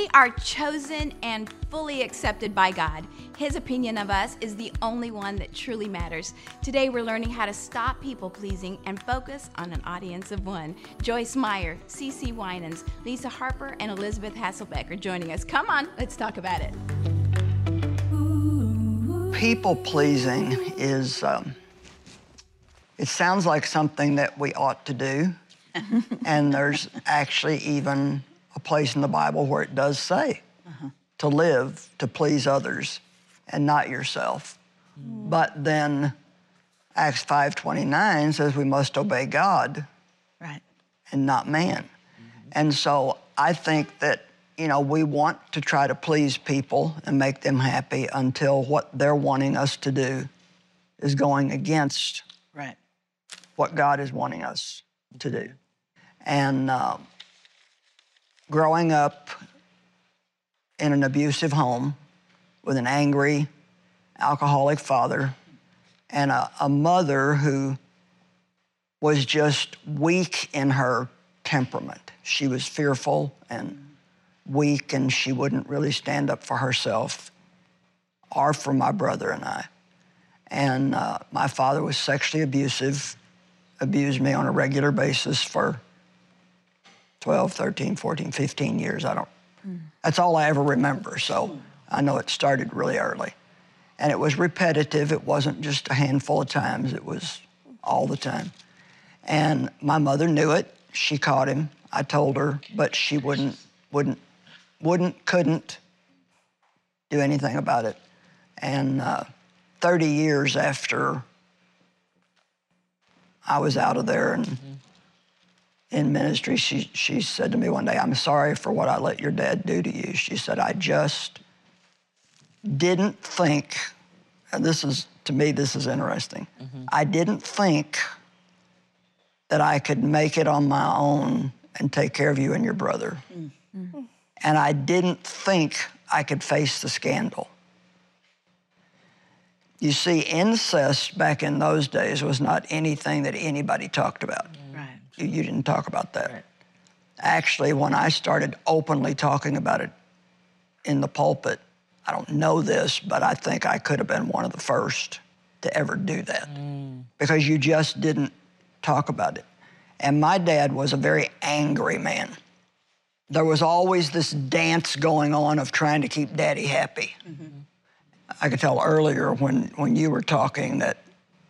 We are chosen and fully accepted by God. His opinion of us is the only one that truly matters. Today, we're learning how to stop people pleasing and focus on an audience of one. Joyce Meyer, CeCe Winans, Lisa Harper, and Elisabeth Hasselbeck are joining us. Come on, let's talk about it. People pleasing is, um, it sounds like something that we ought to do. and there's actually even a place in the Bible where it does say uh-huh. to live to please others and not yourself. Mm. But then Acts 5:29 says we must obey God Right. and not man. Mm-hmm. And so I think that you know we want to try to please people and make them happy until what they're wanting us to do is going against Right. what God is wanting us to do. And uh, growing up in an abusive home with an angry, alcoholic father and a, a mother who was just weak in her temperament. She was fearful and weak, and she wouldn't really stand up for herself or for my brother and I. And uh, my father was sexually abusive, abused me on a regular basis for 12, 13, 14, 15 years. I don't, that's all I ever remember. So I know it started really early. And it was repetitive. It wasn't just a handful of times, it was all the time. And my mother knew it. She caught him. I told her, but she wouldn't, wouldn't, wouldn't, couldn't do anything about it. And uh, 30 years after I was out of there and in ministry, she, she said to me one day, I'm sorry for what I let your dad do to you. She said, I just didn't think, and this is, to me, this is interesting. Mm-hmm. I didn't think that I could make it on my own and take care of you and your brother. Mm-hmm. And I didn't think I could face the scandal. You see, incest back in those days was not anything that anybody talked about. Right. You, you didn't talk about that. Actually, when I started openly talking about it in the pulpit, I don't know this, but I think I could have been one of the first to ever do that mm. because you just didn't talk about it. And my dad was a very angry man. There was always this dance going on of trying to keep daddy happy. Mm-hmm. I could tell earlier when, when you were talking that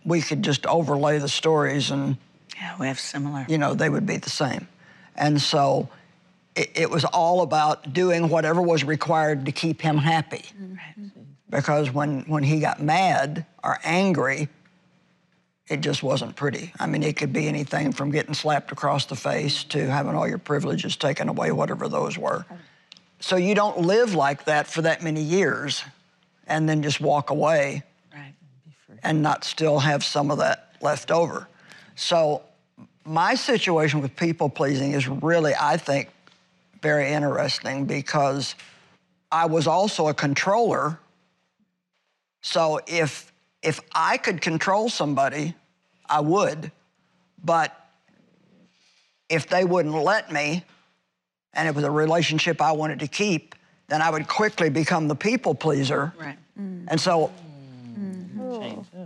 we could just overlay the stories and Yeah, we have similar. you know, they would be the same. And so it, it was all about doing whatever was required to keep him happy. Mm-hmm. Because when, when he got mad or angry, it just wasn't pretty. I mean, it could be anything from getting slapped across the face to having all your privileges taken away, whatever those were. So you don't live like that for that many years and then just walk away Right. and not still have some of that left over. So my situation with people pleasing is really, I think, very interesting because I was also a controller. So if if I could control somebody, I would. But if they wouldn't let me, and it was a relationship I wanted to keep, then I would quickly become the people pleaser. Right. And so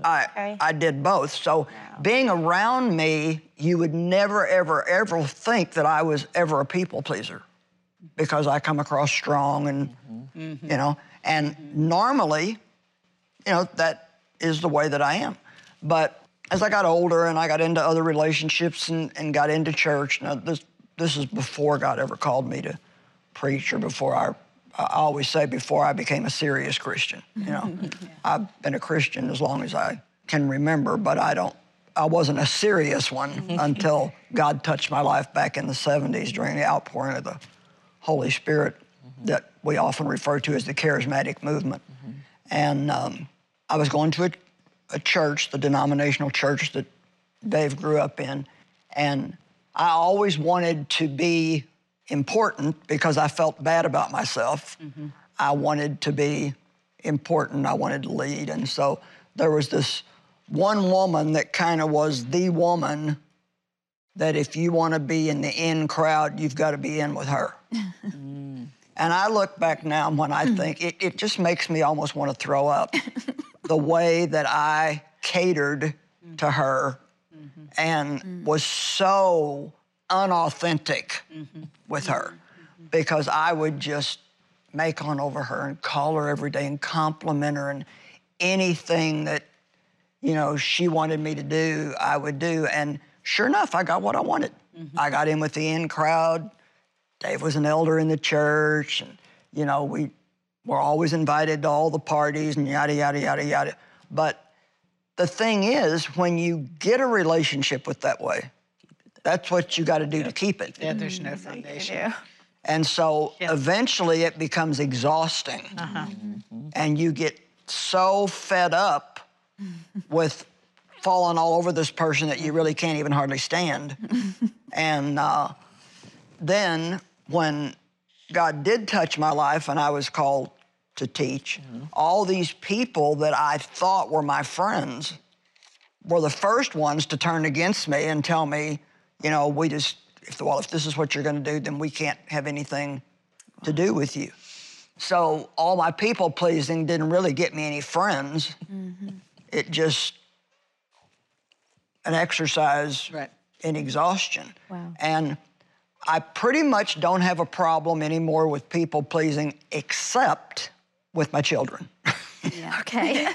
I, I did both. So being around me, you would never, ever, ever think that I was ever a people pleaser because I come across strong and, mm-hmm. you know, and mm-hmm. normally, you know, that is the way that I am. But as I got older and I got into other relationships and, and got into church, now this, this is before God ever called me to preach or before I, I always say before I became a serious Christian. You know, I've been a Christian as long as I can remember, but I don't, I wasn't a serious one until God touched my life back in the 70s during the outpouring of the Holy Spirit that we often refer to as the charismatic movement. And um, I was going to a, a church, the denominational church that Dave grew up in, and I always wanted to be important because I felt bad about myself. Mm-hmm. I wanted to be important. I wanted to lead. And so there was this one woman that kind of was the woman that if you want to be in the in crowd, you've got to be in with her. Mm. And I look back now when I mm. think it, it just makes me almost want to throw up the way that I catered mm. to her mm-hmm. and was so unauthentic mm-hmm. with her mm-hmm. Mm-hmm. because I would just make on over her and call her every day and compliment her and anything that you know she wanted me to do I would do and sure enough I got what I wanted. I got in with the in crowd. Dave was an elder in the church and you know we were always invited to all the parties and yada yada yada yada. But the thing is when you get a relationship with that way that's what you got to do to keep it. Yeah, there's no foundation. And so eventually it becomes exhausting. Uh-huh. And you get so fed up with falling all over this person that you really can't even hardly stand. and uh, then when God did touch my life and I was called to teach, all these people that I thought were my friends were the first ones to turn against me and tell me, you know, we just, if, well, if this is what you're going to do, then we can't have anything to do with you. So all my people pleasing didn't really get me any friends. Mm-hmm. It just an exercise Right. in exhaustion. Wow. And I pretty much don't have a problem anymore with people pleasing except with my children. Okay.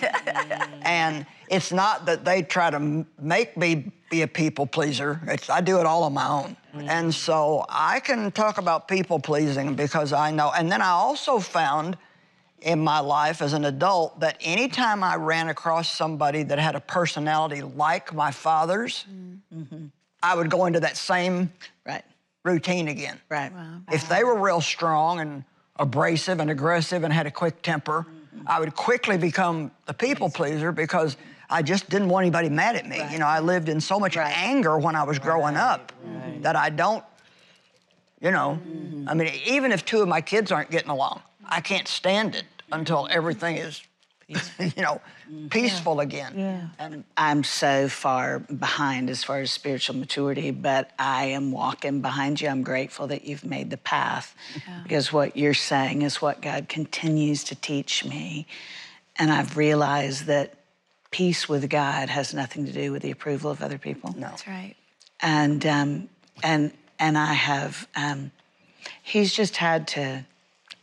And it's not that they try to make me be a people pleaser. It's, I do it all on my own. Mm. And so I can talk about people pleasing because I know. And then I also found in my life as an adult that anytime I ran across somebody that had a personality like my father's, mm. mm-hmm. I would go into that same Right. routine again. Right. If they were real strong and abrasive and aggressive and had a quick temper, mm. I would quickly become the people pleaser because I just didn't want anybody mad at me. You know, I lived in so much Right. anger when I was growing up that I don't, you know, mm-hmm. I mean, even if two of my kids aren't getting along, I can't stand it until everything is, you know, peaceful again. And I'm so far behind as far as spiritual maturity, but I am walking behind you. I'm grateful that you've made the path because what you're saying is what God continues to teach me. And I've realized that peace with God has nothing to do with the approval of other people. No. That's right. and um, and and I have um, he's just had to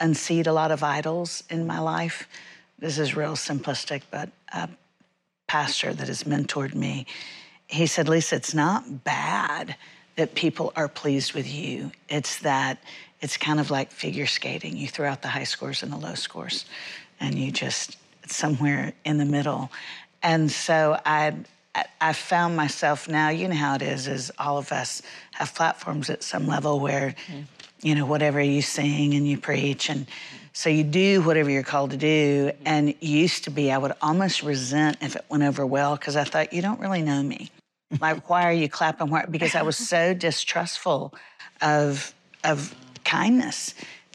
unseat a lot of idols in my life. This is real simplistic, but a pastor that has mentored me, he said, Lisa, it's not bad that people are pleased with you. It's that it's kind of like figure skating. You throw out the high scores and the low scores, and you just somewhere in the middle. And so I I found myself now, you know how it is, is all of us have platforms at some level where, mm-hmm. you know, whatever you sing and you preach and so you do whatever you're called to do. And used to be, I would almost resent if it went over well because I thought, you don't really know me. Like, why are you clapping? Why? Because I was so distrustful of of kindness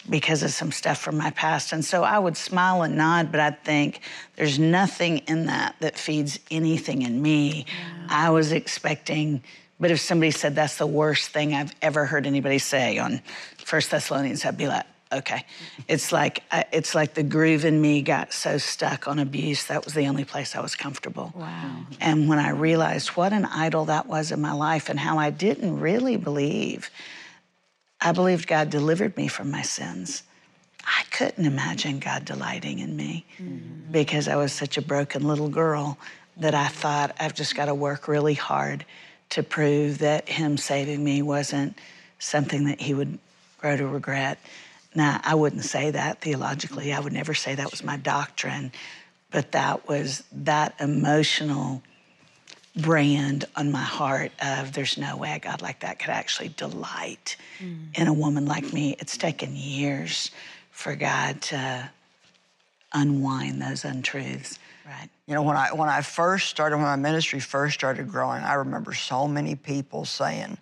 because of some stuff from my past. And so I would smile and nod, but I'd think there's nothing in that that feeds anything in me. I was expecting, but if somebody said that's the worst thing I've ever heard anybody say on First Thessalonians, I'd be like, okay. It's like I- it's like the groove in me got so stuck on abuse. That was the only place I was comfortable. Wow. And when I realized what an idol that was in my life and how I didn't really believe, I believed God delivered me from my sins. I couldn't imagine God delighting in me mm-hmm. because I was such a broken little girl that I thought I've just got to work really hard to prove that Him saving me wasn't something that He would grow to regret. Now, I wouldn't say that theologically. I would never say that was my doctrine, but that was that emotional brand on my heart of there's no way a God like that could actually delight mm. in a woman like me. It's taken years for God to unwind those untruths. Right. You know, when I when I first started, when my ministry first started growing, I remember so many people saying,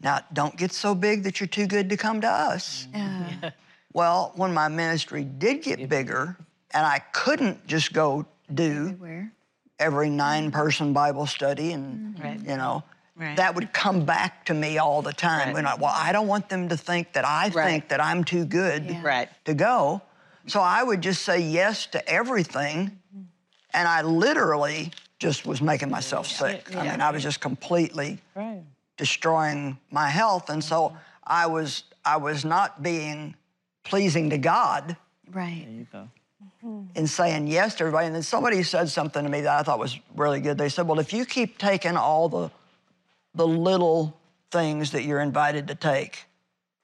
"Now, don't get so big that you're too good to come to us." Mm. Well, when my ministry did get bigger, and I couldn't just go do Where? every mm-hmm. nine-person Bible study, and mm-hmm. Right. you know, Right. that would come back to me all the time. Right. When I, well, I don't want them to think that I Right. think that I'm too good Yeah. Right. to go. So I would just say yes to everything. Mm-hmm. And I literally just was making myself sick. I mean, I was just completely Right. destroying my health. And so I was I was not being pleasing to God Right. There you go. Mm-hmm. in saying yes to everybody. And then somebody said something to me that I thought was really good. They said, Well, if you keep taking all the the little things that you're invited to take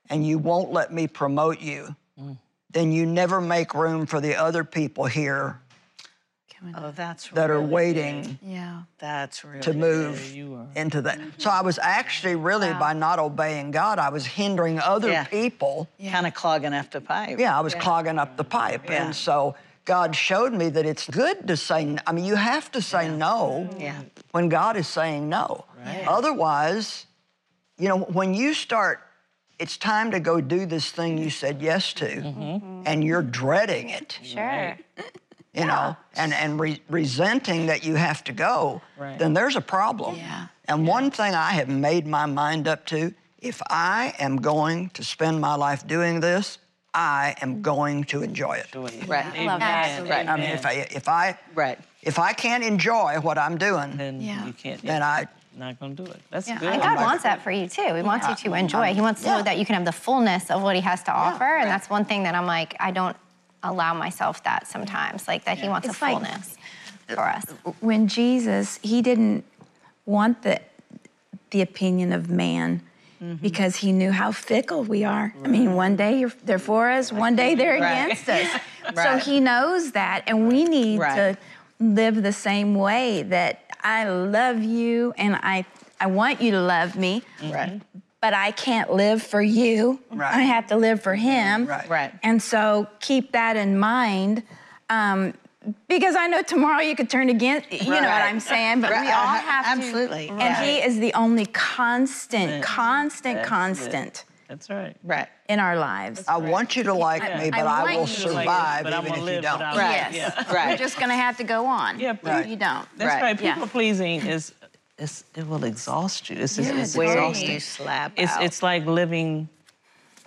and you won't let me promote you, mm. then you never make room for the other people here Oh, that's that are waiting good. Yeah. That's really to move you are. into that. So I was actually really by not obeying God, I was hindering other Yeah. people. kind of clogging up the pipe. Yeah, I was clogging up the pipe. Yeah. And so God showed me that it's good to say, I mean, you have to say no Yeah. when God is saying no. Otherwise, you know, when you start, it's time to go do this thing you said yes to, mm-hmm. and you're dreading it, Sure. you know, and, and re- resenting that you have to go, Right. then there's a problem. Yeah. And one thing I have made my mind up to if I am going to spend my life doing this, I am going to enjoy it. Right. I love that. Right. I mean, if I, if I, Right. if I can't enjoy what I'm doing, Then Yeah. you can't. then I, not gonna do it. That's Yeah, good. And God wants that for you too. He wants you to enjoy. He wants to know that you can have the fullness of what He has to offer. And that's one thing that I'm like, I don't allow myself that sometimes. Like that He wants It's a like- fullness for us. when Jesus, he didn't want the the opinion of man mm-hmm. because he knew how fickle we are. I mean, one day you're, they're for us, one day they're Right. against us. So he knows that, and we need Right. to live the same way. That I love you, and I I want you to love me. Right. But I can't live for you. Right. I have to live for him. Right. Right. And so keep that in mind. Um, because I know tomorrow you could turn against, you know what I'm saying, but we all have to. absolutely. And Yeah. he is the only constant, constant, That's it. constant That's right. Right. in our lives. I want you to like Yeah. me, but I, want will you to like it, survive but I'm even gonna if live you don't. Right. Yes. Right. You're just going to have to go on. Yeah, if you don't. That's Right. right. Yeah. People pleasing is, it's, it will exhaust you. It's, it's, Yeah, it's Where Where exhausting. you slap It's out? it's like living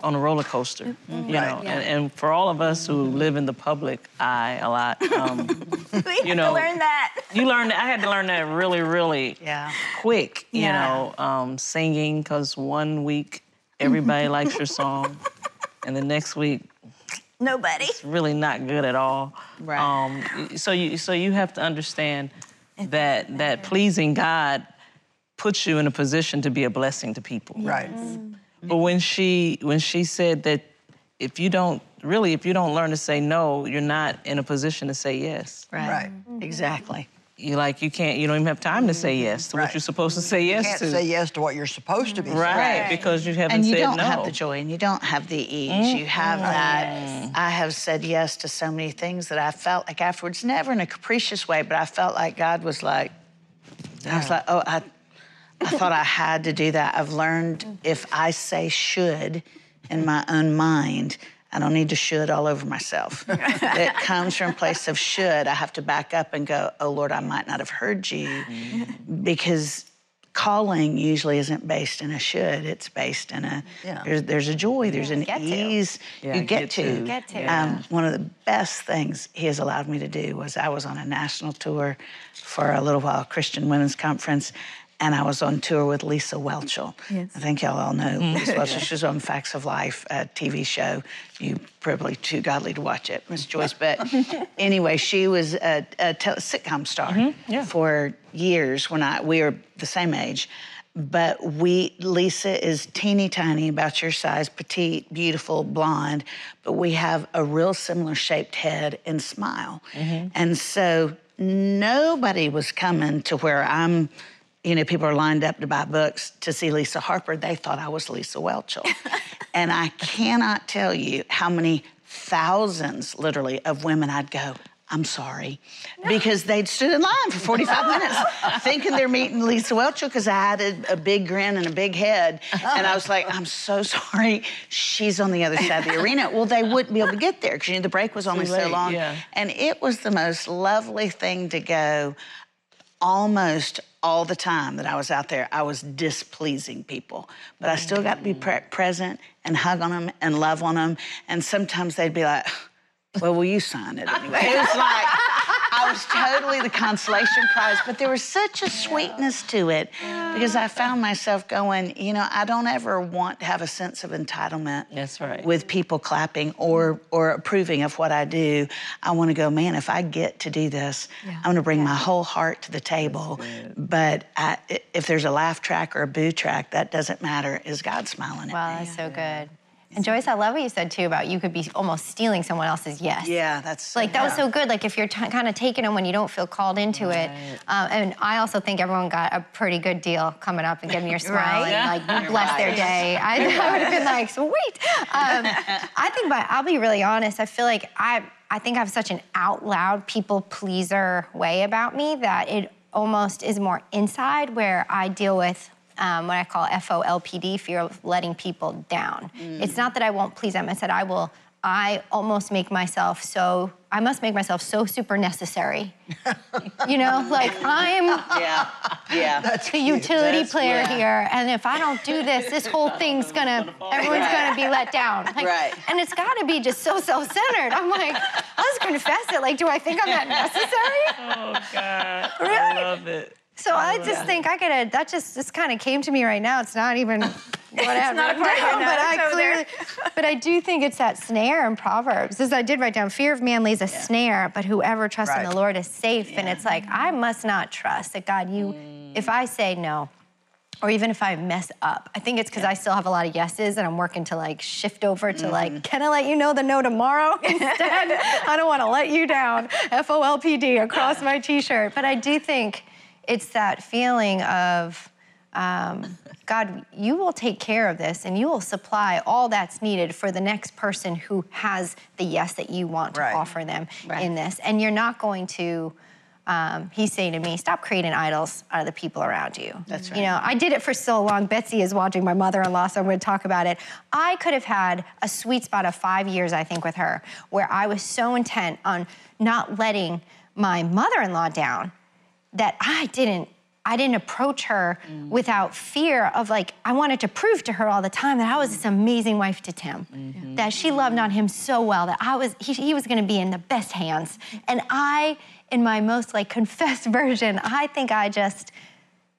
on a roller coaster, you know. Yeah. And, and for all of us who live in the public eye a lot, um, you know, learn that. you learn. that- I had to learn that really, really Yeah. quick. You Yeah. know, um, singing because one week everybody likes your song, and the next week Nobody. It's really not good at all. Right. Um, so you so you have to understand that that pleasing God puts you in a position to be a blessing to people. Right. But when she when she said that if you don't really if you don't learn to say no, you're not in a position to say yes. Right. Right. Exactly. You like you can't you don't even have time to say yes to Right. what you're supposed to say You yes can't to. say yes to what you're supposed to be right, saying. because you haven't And you don't no. have the joy and you don't have the ease. Mm-hmm. You have that. I have said yes to so many things that I felt like afterwards, never in a capricious way, but I felt like God was like, I was like, oh, I, I thought I had to do that. I've learned if I say should in my own mind, I don't need to should all over myself. it comes from a place of should. I have to back up and go, oh Lord, I might not have heard you because calling usually isn't based in a should. It's based in a Yeah. there's, there's a joy, there's an Get to. ease Yeah, you get, get to. to. Get to. Um, one of the best things he has allowed me to do was I was on a national tour for a little while, Christian Women's Conference, and I was on tour with Lisa Whelchel. Yes. I think y'all all know mm-hmm. Lisa Whelchel. She's on Facts of Life, a TV show. You probably too godly to watch it, Miss Joyce. But anyway, she was a, a sitcom star mm-hmm. yeah. for years when I we were the same age. But we, Lisa is teeny tiny, about your size, petite, beautiful, blonde, but we have a real similar shaped head and smile. Mm-hmm. And so nobody was coming to where I'm, you know, people are lined up to buy books to see Lisa Harper. They thought I was Lisa Whelchel. and I cannot tell you how many thousands, literally, of women I'd go, I'm sorry. Because they'd stood in line for 45 minutes thinking they're meeting Lisa Whelchel because I had a, a big grin and a big head. And I was like, I'm so sorry. She's on the other side of the arena. Well, they wouldn't be able to get there because you know, the break was only so long. yeah. And it was the most lovely thing to go, almost all the time that I was out there, I was displeasing people. But I still got to be pre- present and hug on them and love on them. And sometimes they'd be like, well, will you sign it anyway? It was like, I was totally the consolation prize, but there was such a sweetness to it because I found myself going, you know, I don't ever want to have a sense of entitlement. That's right. With people clapping or or approving of what I do. I want to go, man, if I get to do this, I'm going to bring my whole heart to the table. But I, if there's a laugh track or a boo track, that doesn't matter. Is God smiling at Wow, me? that's so good. And Joyce, I love what you said too about you could be almost stealing someone else's yes. Yeah, that's Like that was so good. Like if you're kind of taking them when you don't feel called into it. Um, and I also think everyone got a pretty good deal coming up and giving your smile Right. and like bless their day. I, I would have been like, sweet. Um, I think, but I'll be really honest. I feel like I, I think I have such an out loud people pleaser way about me that it almost is more inside where I deal with um, what I call FOLPD, fear of letting people down. It's not that I won't please them. I said I will. I almost make myself so. I must make myself so super necessary. you know, like I'm Yeah, yeah. the utility That's- player yeah. here, and if I don't do this, this whole thing's gonna, everyone's gonna be let down. Like, Right. And it's gotta be just so self-centered. I'm like, I'll just confess it. Like, do I think I'm that necessary? Oh God, Really? I love it. So I oh, just think I gotta. That just just kind of came to me right now. It's not even what I have not a written part of your down, but I clearly. But I do think it's that snare in Proverbs. As I did write down, fear of man lays a snare, but whoever trusts in the Lord is safe. And it's like I must not trust that God. You, if I say no, or even if I mess up, I think it's because I still have a lot of yeses and I'm working to like shift over to mm-hmm. like, can I let you know the no tomorrow instead? I don't want to let you down. F O L P D across my t shirt. But I do think it's that feeling of, um, God, you will take care of this and you will supply all that's needed for the next person who has the yes that you want to offer them in this. And you're not going to, um, he's saying to me, stop creating idols out of the people around you. That's right. You know, I did it for so long. Betsy is watching my mother in law, so I'm going to talk about it. I could have had a sweet spot of five years, I think, with her, where I was so intent on not letting my mother in law down that I didn't. I didn't approach her mm. without fear of like I wanted to prove to her all the time that I was this amazing wife to Tim, mm-hmm. that she loved on him so well that I was he, he was going to be in the best hands, and I, in my most like confessed version, I think I just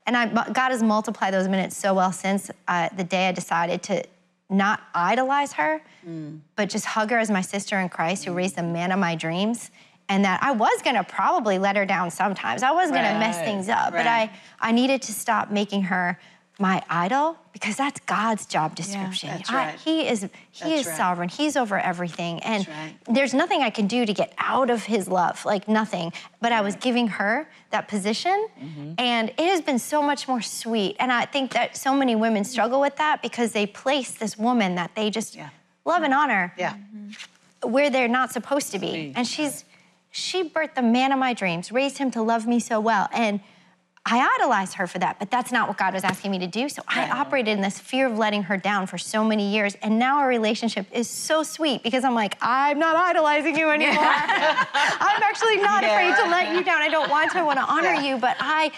and I, God has multiplied those minutes so well since uh, the day I decided to not idolize her, mm. but just hug her as my sister in Christ who mm. raised the man of my dreams. And that I was gonna probably let her down sometimes. I was gonna mess things up, but. I, I needed to stop making her my idol because that's God's job description. that's I- right. he is he That's is right. sovereign. He's over everything, and right. there's nothing I can do to get out of his love, like nothing. But I was giving her that position, Mm-hmm. and it has been so much more sweet. And I think that so many women struggle with that because they place this woman that they just Yeah. love and honor Yeah. where they're not supposed to be. And she's she birthed the man of my dreams, raised him to love me so well. And I idolized her for that, but that's not what God was asking me to do. So I operated in this fear of letting her down for so many years. And now our relationship is so sweet because I'm like, I'm not idolizing you anymore. I'm actually not afraid to let you down. I don't want to, I want to honor you. But I,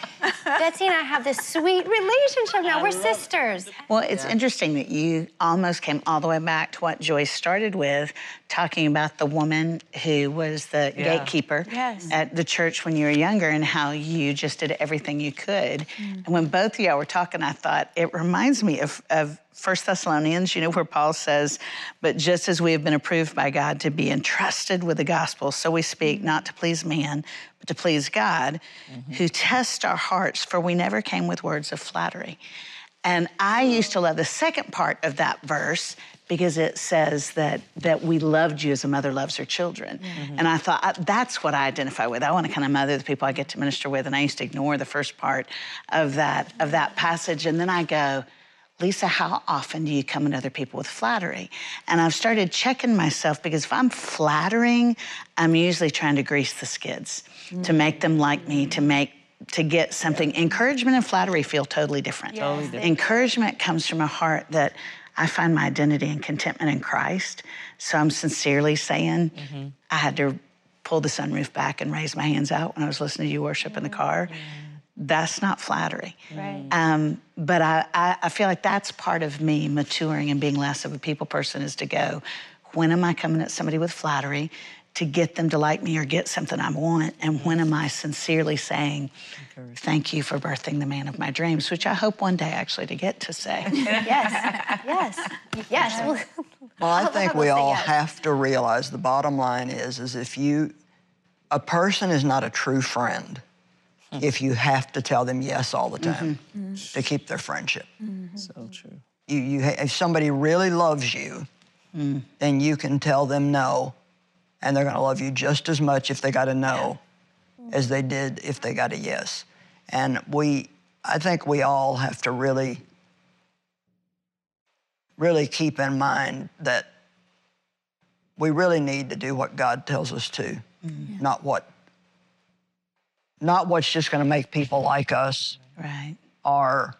Betsy and I have this sweet relationship now. We're sisters. Well, it's interesting that you almost came all the way back to what Joyce started with, talking about the woman who was the Yeah. gatekeeper Yes. at the church when you were younger and how you just did everything you could. Mm. And when both of y'all were talking, I thought it reminds me of, of 1 Thessalonians, you know, where Paul says, But just as we have been approved by God to be entrusted with the gospel, so we speak mm. not to please man, but to please God, mm-hmm. who tests our hearts, for we never came with words of flattery. And I used to love the second part of that verse because it says that that we loved you as a mother loves her children. Mm-hmm. And I thought I, that's what I identify with. I want to kind of mother the people I get to minister with, and I used to ignore the first part of that of that passage, and then I go. Lisa, how often do you come at other people with flattery? And I've started checking myself because if I'm flattering, I'm usually trying to grease the skids to mm. make them like me, to make to get something. Encouragement and flattery feel totally different. Totally different. Encouragement comes from a heart that I find my identity and contentment in Christ. So I'm sincerely saying mm-hmm. I had to pull the sunroof back and raise my hands out when I was listening to you worship in the mm. car. that's not flattery. Right. Mm. Um, but I, I, I feel like that's part of me maturing and being less of a people person is to go, when am I coming at somebody with flattery to get them to like me or get something I want? And when am I sincerely saying, thank you for birthing the man of my dreams, which I hope one day actually to get to say. yes. Yes. Yes. Well, Well, I think we all have to realize the bottom line is, is if you, a person is not a true friend if you have to tell them yes all the time mm-hmm. to keep their friendship. So true. You, you, ha- if somebody really loves you, mm. then you can tell them no, and they're going to love you just as much if they got a no as they did if they got a yes. And we, I think we all have to really, really keep in mind that we really need to do what God tells us to, mm-hmm. not what, not what's just going to make people like us right. are,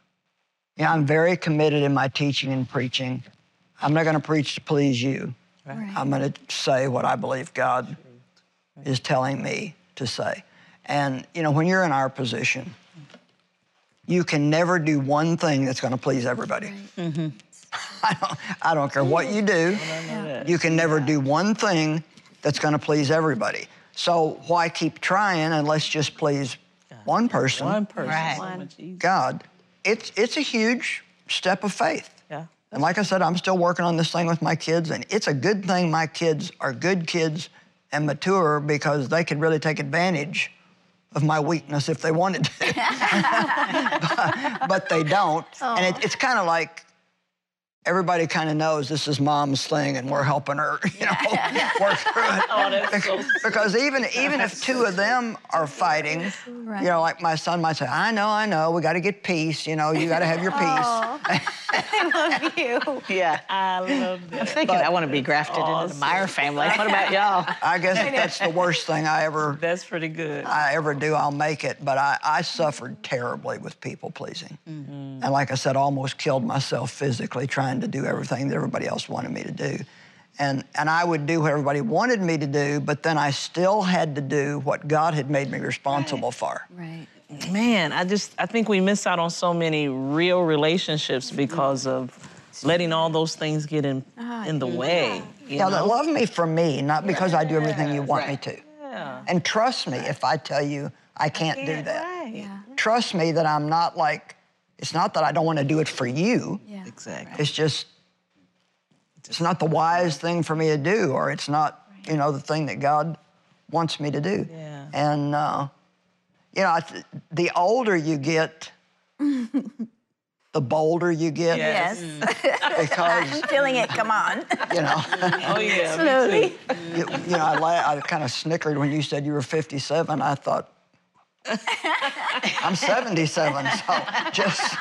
you know, I'm very committed in my teaching and preaching. I'm not going to preach to please you. I'm going to say what I believe God is telling me to say. And, you know, when you're in our position, you can never do one thing that's going to please everybody. I, don't, I don't care what you do. You can never do one thing that's going to please everybody. So why keep trying and let's just please one person? One person. Right. So. God, it's it's a huge step of faith. Yeah. And like I said, I'm still working on this thing with my kids, and it's a good thing my kids are good kids and mature because they could really take advantage of my weakness if they wanted to. but, but they don't. And it, it's kind of like everybody kind of knows this is mom's thing and we're helping her, you know, work through it. Oh, that's so Because even even if two of them are fighting, you know, like my son might say, "I know, I know, we got to get peace. You know, you got to have your peace." I love you. Yeah. I love I'm that. thinking I want to be grafted into the Meyer family. What about y'all? I guess if that's the worst thing I ever That's pretty good. I ever do, I'll make it. But I, I suffered terribly with people pleasing, mm-hmm. and like I said, almost killed myself physically trying to do everything that everybody else wanted me to do. And, and I would do what everybody wanted me to do, but then I still had to do what God had made me responsible for. Right. Man, I just I think we miss out on so many real relationships mm-hmm. because of letting all those things get in ah, in the way. You Yeah, know? love me for me, not because I do everything you want me to. Yeah. And trust me if I tell you I can't do that. Right. Trust me that I'm not like, it's not that I don't want to do it for you. Yeah. Exactly. It's just, it's not the wise thing for me to do, or it's not, you know, the thing that God wants me to do. Yeah. And, uh, you know, the older you get, the bolder you get. Yes. Because, I'm Feeling it, come on. you know, Oh yeah. Slowly. you, you know, I, la- I kind of snickered when you said you were 57. I thought, I'm 77, so just,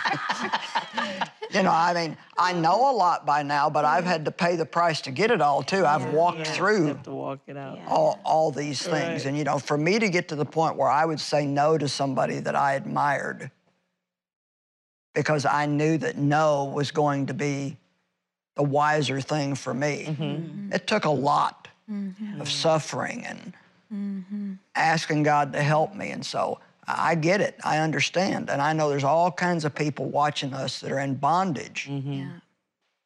you know, I mean, I know a lot by now, but I've had to pay the price to get it all too. I've walked Yeah, through Have to walk it out. all, all these things. Right. And, you know, for me to get to the point where I would say no to somebody that I admired because I knew that no was going to be the wiser thing for me, mm-hmm. it took a lot mm-hmm. of suffering and asking God to help me. And so I get it. I understand. And I know there's all kinds of people watching us that are in bondage mm-hmm.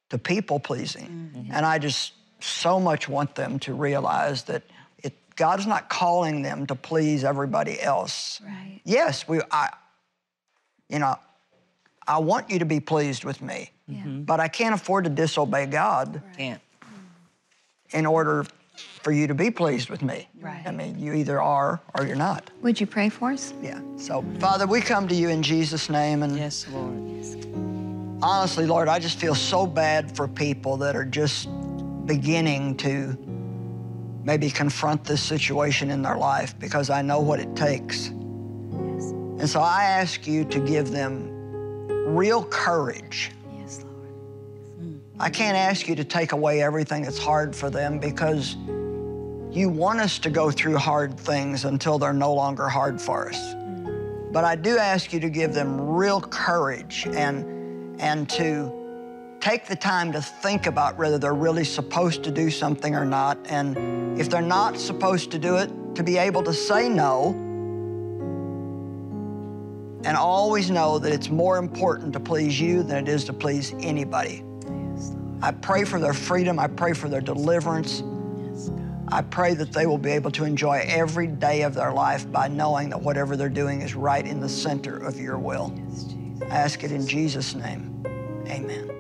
to people pleasing. Mm-hmm. And I just so much want them to realize that it, God's not calling them to please everybody else. Right. Yes, we, I, you know, I want you to be pleased with me, mm-hmm. but I can't afford to disobey God Can't. in order for you to be pleased with me. Right. I mean, you either are or you're not. Would you pray for us? Yeah. So, Father, we come to you in Jesus' name and Yes, Lord. honestly, Lord, I just feel so bad for people that are just beginning to maybe confront this situation in their life because I know what it takes. Yes. And so I ask you to give them real courage. I can't ask you to take away everything that's hard for them because you want us to go through hard things until they're no longer hard for us. But I do ask you to give them real courage and, and to take the time to think about whether they're really supposed to do something or not. And if they're not supposed to do it, to be able to say no and always know that it's more important to please you than it is to please anybody. I pray for their freedom. I pray for their deliverance. I pray that they will be able to enjoy every day of their life by knowing that whatever they're doing is right in the center of your will. I ask it in Jesus' name. Amen.